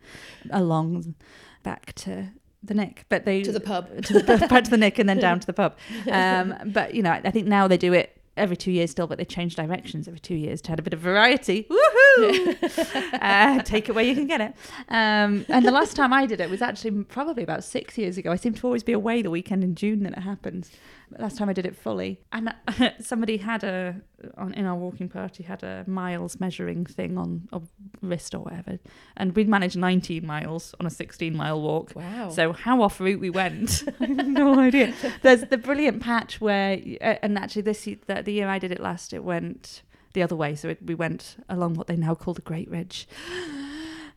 along back to the Nick. But they To the pub. to the back to the Nick and then down to the pub. Um, but you know, I think now they do it every two years still, but they change directions every two years to add a bit of variety. Woohoo! uh, take it where you can get it. Um, and the last time I did it was actually probably about six years ago. I seem to always be away the weekend in June that it happens. But last time I did it fully, and uh, somebody had a on in our walking party had a miles measuring thing on a wrist or whatever, and we'd managed 19 miles on a 16 mile walk. Wow. So how off route we went, I have no idea. There's the brilliant patch where, uh, and actually this the, the year I did it last, it went the other way. So it, we went along what they now call the Great Ridge,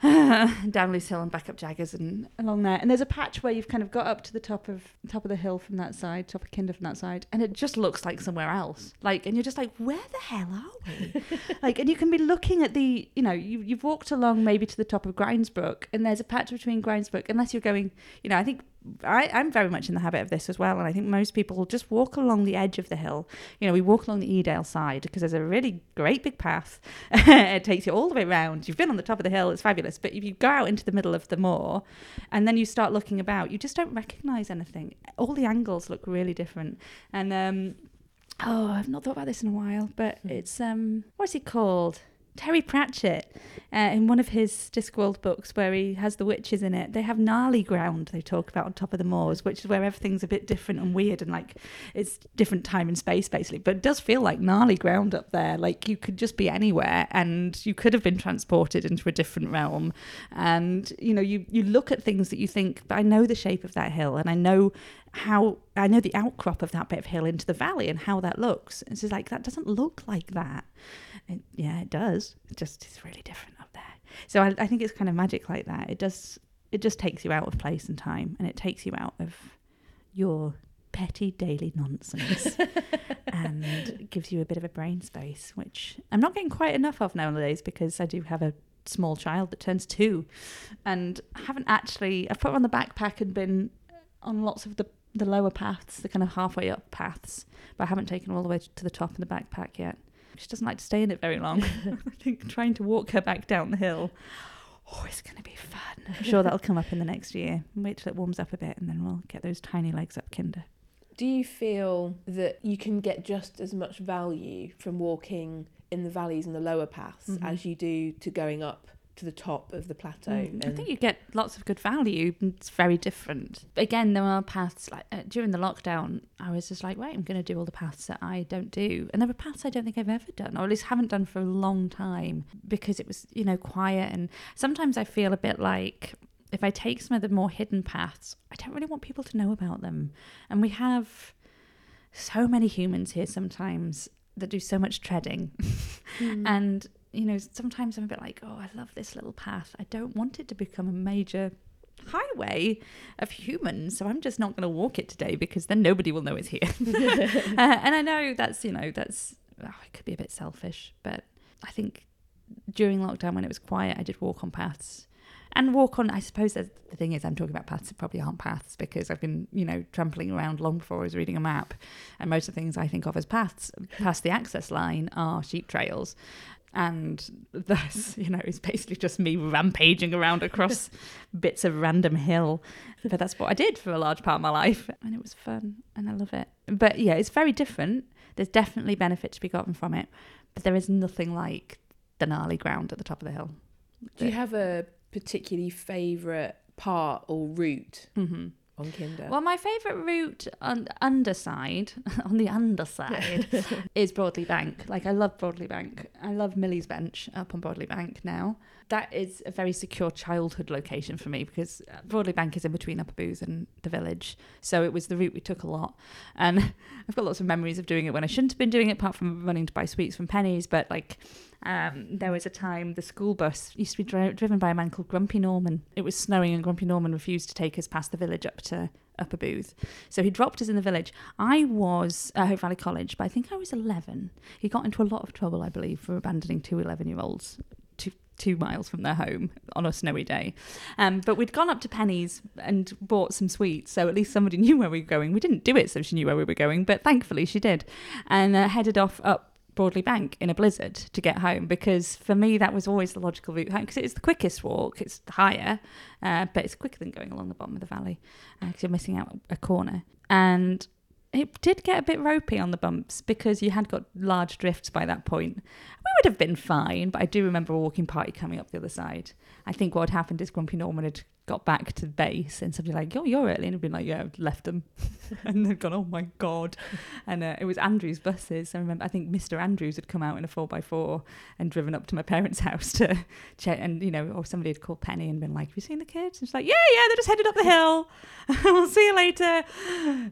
down Loose Hill and back up Jaggers and along there. And there's a patch where you've kind of got up to the top of top of the hill from that side, top of Kinder from that side, and it just looks like somewhere else. Like, and you're just like, where the hell are we? like, and you can be looking at the, you know, you, you've walked along maybe to the top of Grindsbrook, and there's a patch between Grindsbrook, unless you're going, you know, I think I, I'm very much in the habit of this as well, and I think most people just walk along the edge of the hill. You know, we walk along the Edale side because there's a really great big path. it takes you all the way around. You've been on the top of the hill, it's fabulous. But if you go out into the middle of the moor, and then you start looking about, you just don't recognise anything. All the angles look really different, and um, oh, I've not thought about this in a while, but Hmm. it's um, what's he called? Terry Pratchett, uh, in one of his Discworld books where he has the witches in it, they have gnarly ground they talk about on top of the moors, which is where everything's a bit different and weird and like it's different time and space basically. But it does feel like gnarly ground up there. Like you could just be anywhere and you could have been transported into a different realm. And you know, you you look at things that you think, but I know the shape of that hill and I know how I know the outcrop of that bit of hill into the valley and how that looks. And she's like, that doesn't look like that. And yeah, it does. It just it's really different up there. So I, I think it's kind of magic like that. It does. It just takes you out of place and time, and it takes you out of your petty daily nonsense and gives you a bit of a brain space, which I'm not getting quite enough of nowadays because I do have a small child that turns two and I haven't actually I've put her on the backpack and been on lots of the the lower paths, the kind of halfway up paths, but I haven't taken all the way to the top in the backpack yet. She doesn't like to stay in it very long. I think trying to walk her back down the hill, oh, it's going to be fun. I'm sure that'll come up in the next year. Wait till it warms up a bit and then we'll get those tiny legs up kinder. Do you feel that you can get just as much value from walking in the valleys and the lower paths mm-hmm. as you do to going up to the top of the plateau. Mm. I think you get lots of good value. It's very different. Again, there are paths like uh, during the lockdown. I was just like, wait, I'm going to do all the paths that I don't do, and there were paths I don't think I've ever done, or at least haven't done for a long time, because it was you know quiet. And sometimes I feel a bit like if I take some of the more hidden paths, I don't really want people to know about them. And we have so many humans here sometimes that do so much treading. Mm. and you know, sometimes I'm a bit like, oh, I love this little path. I don't want it to become a major highway of humans, so I'm just not going to walk it today because then nobody will know it's here. uh, and I know that's, you know, that's, oh, it could be a bit selfish, but I think during lockdown when it was quiet, I did walk on paths and walk on. I suppose the thing is, I'm talking about paths that probably aren't paths because I've been, you know, trampling around long before I was reading a map. And most of the things I think of as paths past the access line are sheep trails and thus you know it's basically just me rampaging around across bits of random hill. But that's what i did for a large part of my life. And it was fun. And i love it. But yeah it's very different. There's definitely benefit to be gotten from it. But there is nothing like the gnarly ground at the top of the hill. Do you have a particularly favorite part or route? Mm-hmm on Kinder? Well, my favourite route on the underside, on the underside, is Broadlee Bank. Like I love Broadlee Bank. I love Millie's Bench up on Broadlee Bank now. That is a very secure childhood location for me because Broadlee Bank is in between Upper Booth and the village. So it was the route we took a lot. And I've got lots of memories of doing it when I shouldn't have been doing it, apart from running to buy sweets from Penneys. But like um, there was a time the school bus used to be dri- driven by a man called Grumpy Norman. It was snowing, and Grumpy Norman refused to take us past the village up to Upper Booth. So he dropped us in the village. I was at Hope Valley College, but I think I was 11. He got into a lot of trouble, I believe, for abandoning two 11 year olds two, miles from their home on a snowy day. Um, but we'd gone up to Penny's and bought some sweets, so at least somebody knew where we were going. We didn't do it so she knew where we were going, but thankfully she did. And uh, headed off up Broadlee Bank in a blizzard to get home because for me that was always the logical route home because it's the quickest walk. It's higher, uh, but it's quicker than going along the bottom of the valley because uh, you're missing out a corner. And it did get a bit ropey on the bumps because you had got large drifts by that point. We would have been fine, but I do remember a walking party coming up the other side. I think what had happened is Grumpy Norman had got back to the base and somebody like, "Yo, you're early," and I'd been like, "Yeah, I've left them," and they've gone, "Oh my god!" And uh, it was Andrews buses. I remember, I think Mr. Andrews had come out in a four x four and driven up to my parents' house to check, and you know, or somebody had called Penny and been like, "Have you seen the kids?" And she's like, "Yeah, yeah, they're just headed up the hill. we'll see you later."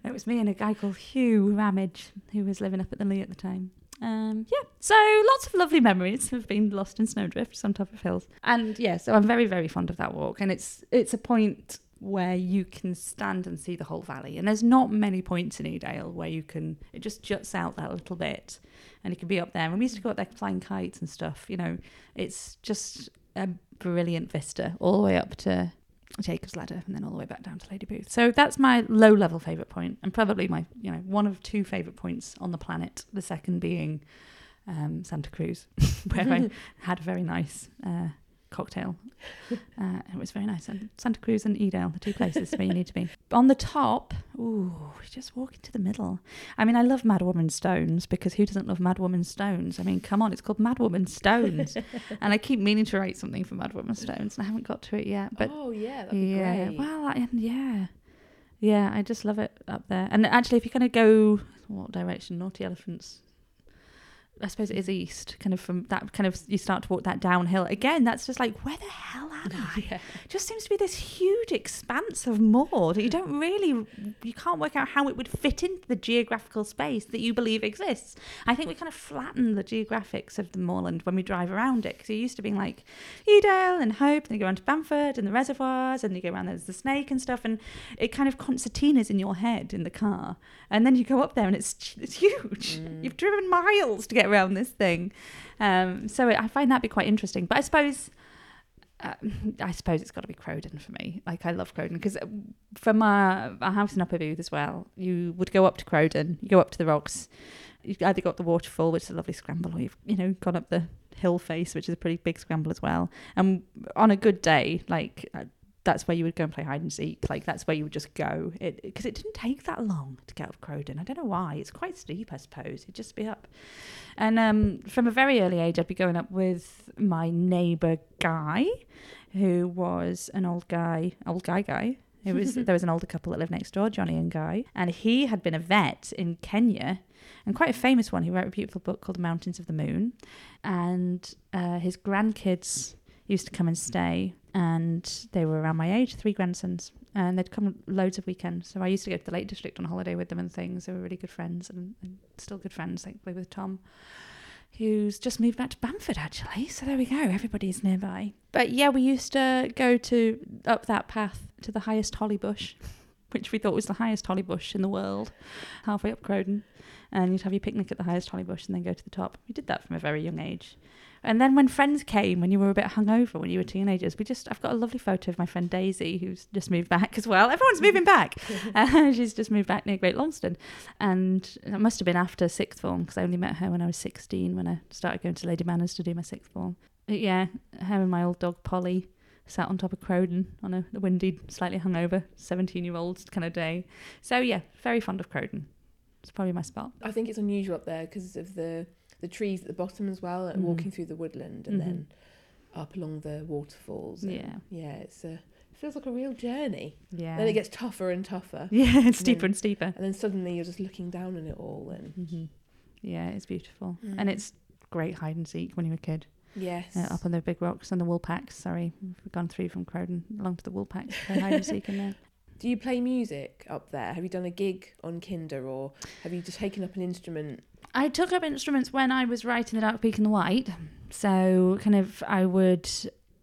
it was me and a guy called Hugh Ramage who was living up at the Lee at the time. Um, yeah, so lots of lovely memories have been lost in snowdrifts on top of hills, and yeah, so I'm very very fond of that walk, and it's it's a point where you can stand and see the whole valley, and there's not many points in Edale where you can it just juts out that little bit, and you can be up there. And we used to go up there flying kites and stuff. You know, it's just a brilliant vista all the way up to Jacob's Ladder and then all the way back down to Lady Booth. So that's my low level favourite point and probably my, you know, one of two favourite points on the planet. The second being um, Santa Cruz, where I had a very nice uh, cocktail. Uh, it was very nice. And Santa Cruz and Edale, the two places where you need to be. On the top, ooh, just walk into the middle. I mean, I love Mad Woman Stones because who doesn't love Mad Woman Stones? I mean, come on, it's called Mad Woman Stones. and I keep meaning to write something for Mad Woman Stones and I haven't got to it yet. But oh, yeah, that'd be yeah, great. Well, I, yeah. Yeah, I just love it up there. And actually, if you kind of go, what direction? Naughty Elephants I suppose it is east, kind of from that kind of you start to walk that downhill again. That's just like where the hell am I? yeah. Just seems to be this huge expanse of moor that you don't really, you can't work out how it would fit into the geographical space that you believe exists. I think we kind of flatten the geographics of the moorland when we drive around it because you're used to being like Edale and Hope, and then you go on to Bamford and the reservoirs, and you go around there's the snake and stuff, and it kind of concertinas in your head in the car, and then you go up there and it's it's huge. Mm. You've driven miles to get around this thing. Um, so I find that be quite interesting. But I suppose. Uh, I suppose it's got to be Crowden for me. Like I love Crowden because uh, from our, our house in Upper Booth as well, you would go up to Crowden, you go up to the rocks, you've either got the waterfall, which is a lovely scramble, or you've you know gone up the hill face, which is a pretty big scramble as well. And on a good day, like uh, that's where you would go and play hide and seek. Like that's where you would just go. It because it didn't take that long to get up Crowden. I don't know why. It's quite steep, I suppose. It'd just be up. And um, from a very early age, I'd be going up with my neighbour Guy, who was an old guy, old guy guy. It was there was an older couple that lived next door, Johnny and Guy, and he had been a vet in Kenya, and quite a famous one. He wrote a beautiful book called The Mountains of the Moon, and uh, his grandkids used to come and stay and they were around my age, three grandsons, and they'd come loads of weekends. So I used to go to the Lake District on holiday with them and things. They were really good friends and, and still good friends, thankfully, with Tom, who's just moved back to Bamford actually. So there we go, everybody's nearby. But yeah, we used to go to up that path to the highest holly bush, which we thought was the highest holly bush in the world, halfway up Crowden. And you'd have your picnic at the highest holly bush and then go to the top. We did that from a very young age. And then when friends came, when you were a bit hungover, when you were teenagers, we just, I've got a lovely photo of my friend Daisy, who's just moved back as well. Everyone's moving back. uh, she's just moved back near Great Longstone. And it must have been after sixth form, because I only met her when I was 16, when I started going to Lady Manners to do my sixth form. But yeah, her and my old dog Polly sat on top of Crowden on a windy, slightly hungover 17 year old kind of day. So yeah, very fond of Crowden. It's probably my spot. I think it's unusual up there because of the the trees at the bottom as well, and mm. walking through the woodland, and mm-hmm. then up along the waterfalls. And yeah, yeah, it's a it feels like a real journey. Yeah. Then it gets tougher and tougher. Yeah, it's steeper then, and steeper. And then suddenly you're just looking down on it all, and mm-hmm. yeah, it's beautiful, mm. and it's great hide and seek when you were a kid. Yes. Uh, up on the big rocks and the wool packs. Sorry, we've gone through from Crowden along to the wool packs. hide and seek in there. Do you play music up there? Have you done a gig on Kinder or have you just taken up an instrument I took up instruments when I was writing the Dark Peak and the White. So kind of I would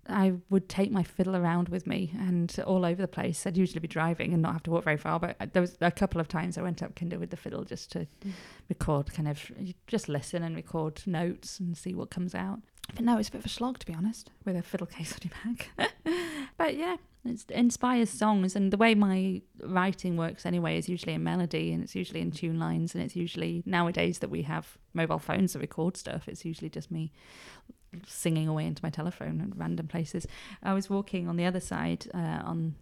I would take my fiddle around with me and all over the place. I'd usually be driving and not have to walk very far, but there was a couple of times I went up Kinder with the fiddle just to mm. Record, kind of just listen and record notes and see what comes out. But no, it's a bit of a slog to be honest, with a fiddle case on your back. but yeah, it inspires songs, and the way my writing works anyway is usually in melody, and it's usually in tune lines, and it's usually nowadays that we have mobile phones that record stuff. It's usually just me singing away into my telephone at random places. I was walking on the other side uh, on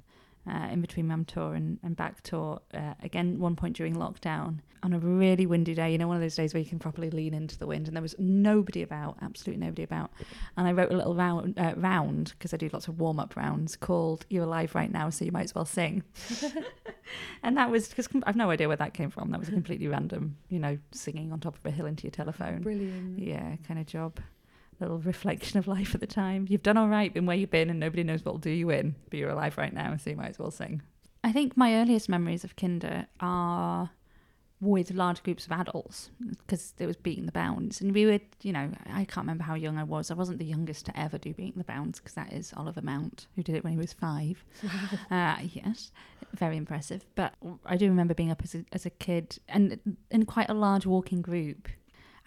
uh, in between Mam Tor and, and Back Tor. uh, again, one point during lockdown, on a really windy day, you know, one of those days where you can properly lean into the wind, and there was nobody about, absolutely nobody about. And I wrote a little round, uh, round because I do lots of warm up rounds called You're Alive Right Now, so you might as well sing. and that was, because I've no idea where that came from. That was a completely random, you know, singing on top of a hill into your telephone. Brilliant. Yeah, kind of job little reflection of life at the time. You've done all right, been where you've been, and nobody knows what'll do you in, but you're alive right now, so you might as well sing. I think my earliest memories of Kinder are with large groups of adults because it was beating the bounds. And we were you know i can't remember how young i was. I wasn't the youngest to ever do beating the bounds because that is oliver mount who did it when he was five. Uh, yes very impressive. But i do remember being up as a, as a kid and in quite a large walking group.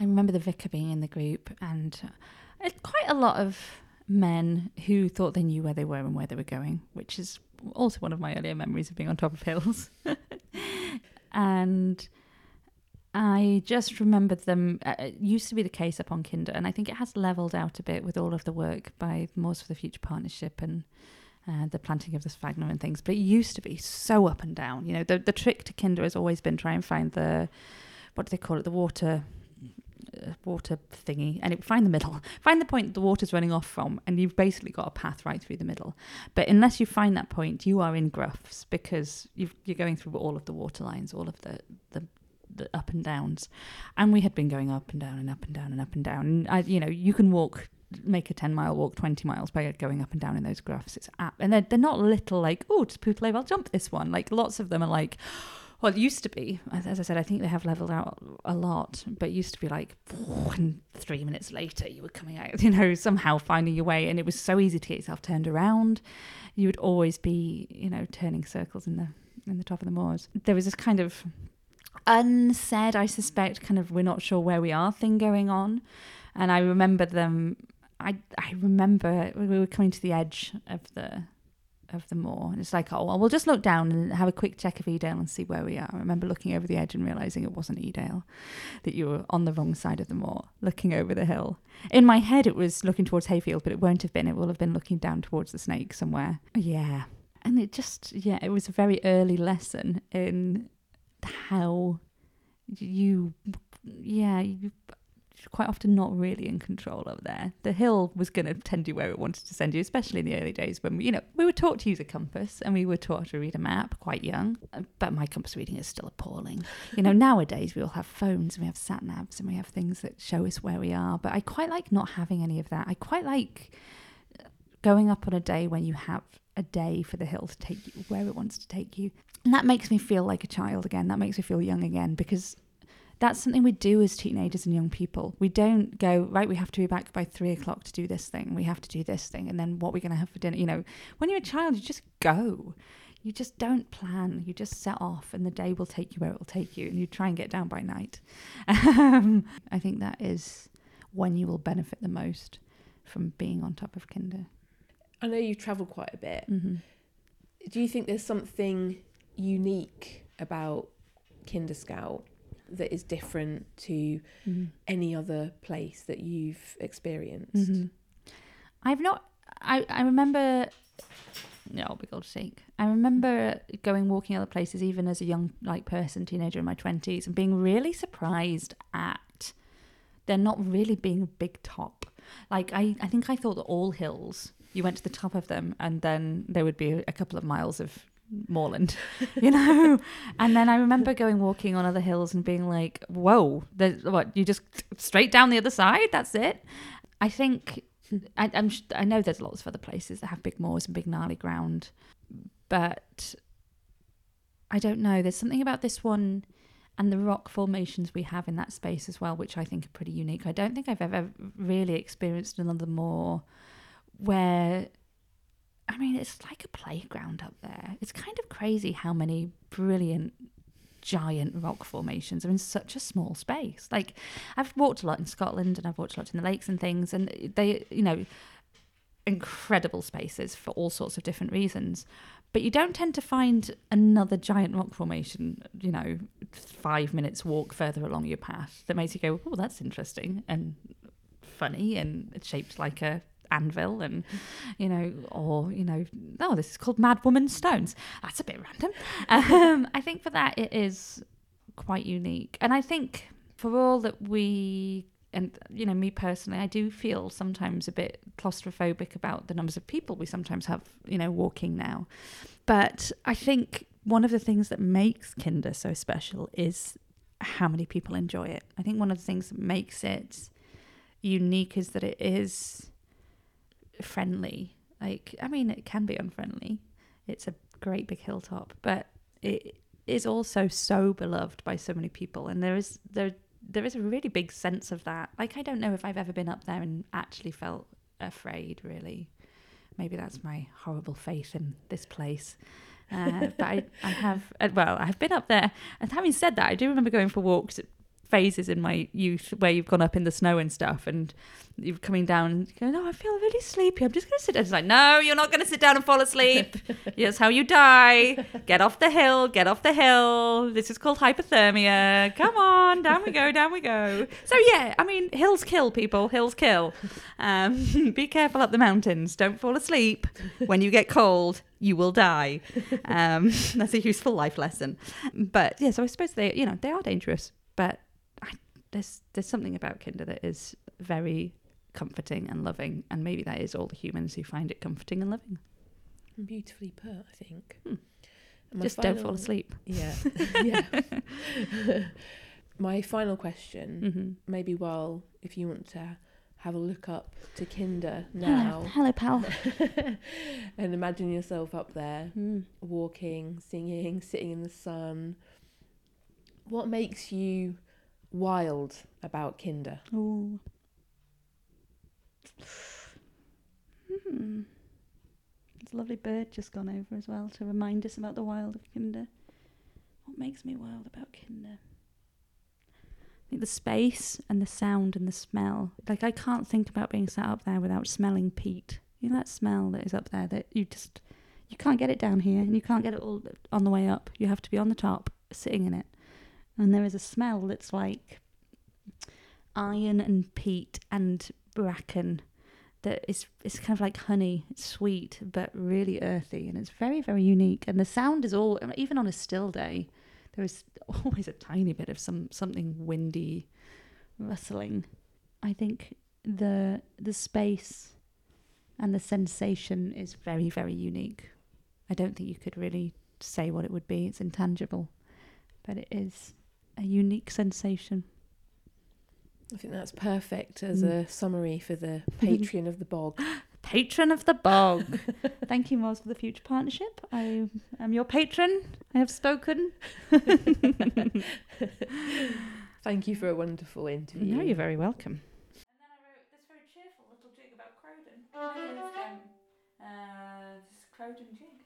I remember the vicar being in the group and quite a lot of men who thought they knew where they were and where they were going, which is also one of my earlier memories of being on top of hills. and I just remembered them. Uh, it used to be the case up on Kinder, and I think it has levelled out a bit with all of the work by Moors for the Future Partnership and uh, the planting of the sphagnum and things. But it used to be so up and down. You know, the the trick to Kinder has always been try and find the what do they call it, the water water thingy and it, find the middle. Find the point the water's running off from and you've basically got a path right through the middle. But unless you find that point you are in groughs because you are going through all of the water lines all of the, the the up and downs, and we had been going up and down and up and down and up and down. And I, you know, you can walk make a 10 mile walk 20 miles by going up and down in those groughs it's app and they're, they're not little like oh just Pwllheli i'll jump this one. Like lots of them are like well, it used to be, as I said, I think they have leveled out a lot, but used to be like, and three minutes later, you were coming out, you know, somehow finding your way. And it was so easy to get yourself turned around. You would always be, you know, turning circles in the in the top of the moors. There was this kind of unsaid, I suspect, kind of we're not sure where we are thing going on. And I remember them I I remember we were coming to the edge of the of the moor. And it's like, oh, well, we'll just look down and have a quick check of Edale and see where we are. I remember looking over the edge and realizing it wasn't Edale, that you were on the wrong side of the moor, looking over the hill. In my head, it was looking towards Hayfield, but it won't have been. It will have been looking down towards the snake somewhere. Yeah. And it just, yeah, it was a very early lesson in how you, yeah, you quite often not really in control over there. The hill was going to tend you where it wanted to send you, especially in the early days when, you know, we were taught to use a compass and we were taught to read a map quite young. Uh, but my compass reading is still appalling. You know, nowadays we all have phones and we have sat navs and we have things that show us where we are. But I quite like not having any of that. I quite like going up on a day when you have a day for the hill to take you where it wants to take you. And that makes me feel like a child again. That makes me feel young again because that's something we do as teenagers and young people. We don't go, right, we have to be back by three o'clock to do this thing. We have to do this thing. And then what we're going to have for dinner. You know, when you're a child, you just go. You just don't plan. You just set off, and the day will take you where it will take you. And you try and get down by night. Um, I think that is when you will benefit the most from being on top of Kinder. I know you've travelled quite a bit. Mm-hmm. Do you think there's something unique about Kinder Scout that is different to mm-hmm. any other place that you've experienced? Mm-hmm. I've not. I I remember. No, big old sake. I remember going walking other places, even as a young like person, teenager in my twenties, and being really surprised at there not really being a big top. Like I, I think I thought that all hills you went to the top of them, and then there would be a couple of miles of moorland, you know. and then I remember going walking on other hills and being like, "Whoa, there's what? You just straight down the other side? That's it." I think hmm. I, am I know there's lots of other places that have big moors and big gnarly ground, but I don't know. There's something about this one and the rock formations we have in that space as well, which I think are pretty unique. I don't think I've ever really experienced another moor where I mean, it's like a playground up there. It's kind of crazy how many brilliant giant rock formations are in such a small space. Like, I've walked a lot in Scotland and I've walked a lot in the lakes and things, and they, you know, incredible spaces for all sorts of different reasons. But you don't tend to find another giant rock formation, you know, five minutes walk further along your path that makes you go, oh, that's interesting and funny and it's shaped like a anvil and you know or you know oh this is called mad woman stones. That's a bit random. Um, i think for that it is quite unique. And i think for all that we and you know me personally i do feel sometimes a bit claustrophobic about the numbers of people we sometimes have you know walking now. But i think one of the things that makes kinder so special is how many people enjoy it. I think one of the things that makes it unique is that it is friendly. Like, I mean, it can be unfriendly. It's a great big hilltop, but it is also so beloved by so many people, and there is there there is a really big sense of that. Like, I don't know if I've ever been up there and actually felt afraid. Really, maybe that's my horrible faith in this place. Uh, but I, I have, uh, well, I've been up there. And having said that, I do remember going for walks phases in my youth where you've gone up in the snow and stuff and you're coming down and going, Oh, I feel really sleepy. I'm just going to sit down. It's like, No, you're not going to sit down and fall asleep. Here's how you die. Get off the hill. Get off the hill. This is called hypothermia. Come on. Down we go. Down we go. So, yeah, I mean, hills kill people. Hills kill. Um, be careful up the mountains. Don't fall asleep. When you get cold, you will die. Um, that's a useful life lesson. But yeah, so I suppose they, you know, they are dangerous, but there's there's something about Kinder that is very comforting and loving, and maybe that is all the humans who find it comforting and loving. Beautifully put, I think. Hmm. Just don't fall asleep. Yeah. yeah. My final question, Mm-hmm. maybe while if you want to have a look up to Kinder Hello, now hello, pal. and imagine yourself up there Mm. walking, singing, sitting in the sun. What makes you wild about Kinder? Ooh. Hmm. There's a lovely bird just gone over as well to remind us about the wild of Kinder. What makes me wild about Kinder? I think the space and the sound and the smell. Like I can't think about being sat up there without smelling peat. You know that smell that is up there that you just you can't get it down here and you can't get it all on the way up. You have to be on the top sitting in it. And there is a smell that's like iron and peat and bracken that is it's kind of like honey. It's sweet but really earthy and it's very very unique. And the sound is all even on a still day there is always a tiny bit of some something windy rustling. I think the the space and the sensation is very very unique. I don't think you could really say what it would be. It's intangible but it is a unique sensation I think that's perfect as Mm. a summary for the patron of the Bog. patron of the bog. Thank you, Moors, for the future partnership. I am your patron. I have spoken. Thank you for a wonderful interview. No, you're very welcome. And then I wrote this very cheerful little jig about Crowden. And it is, um, uh, this Crowden jig.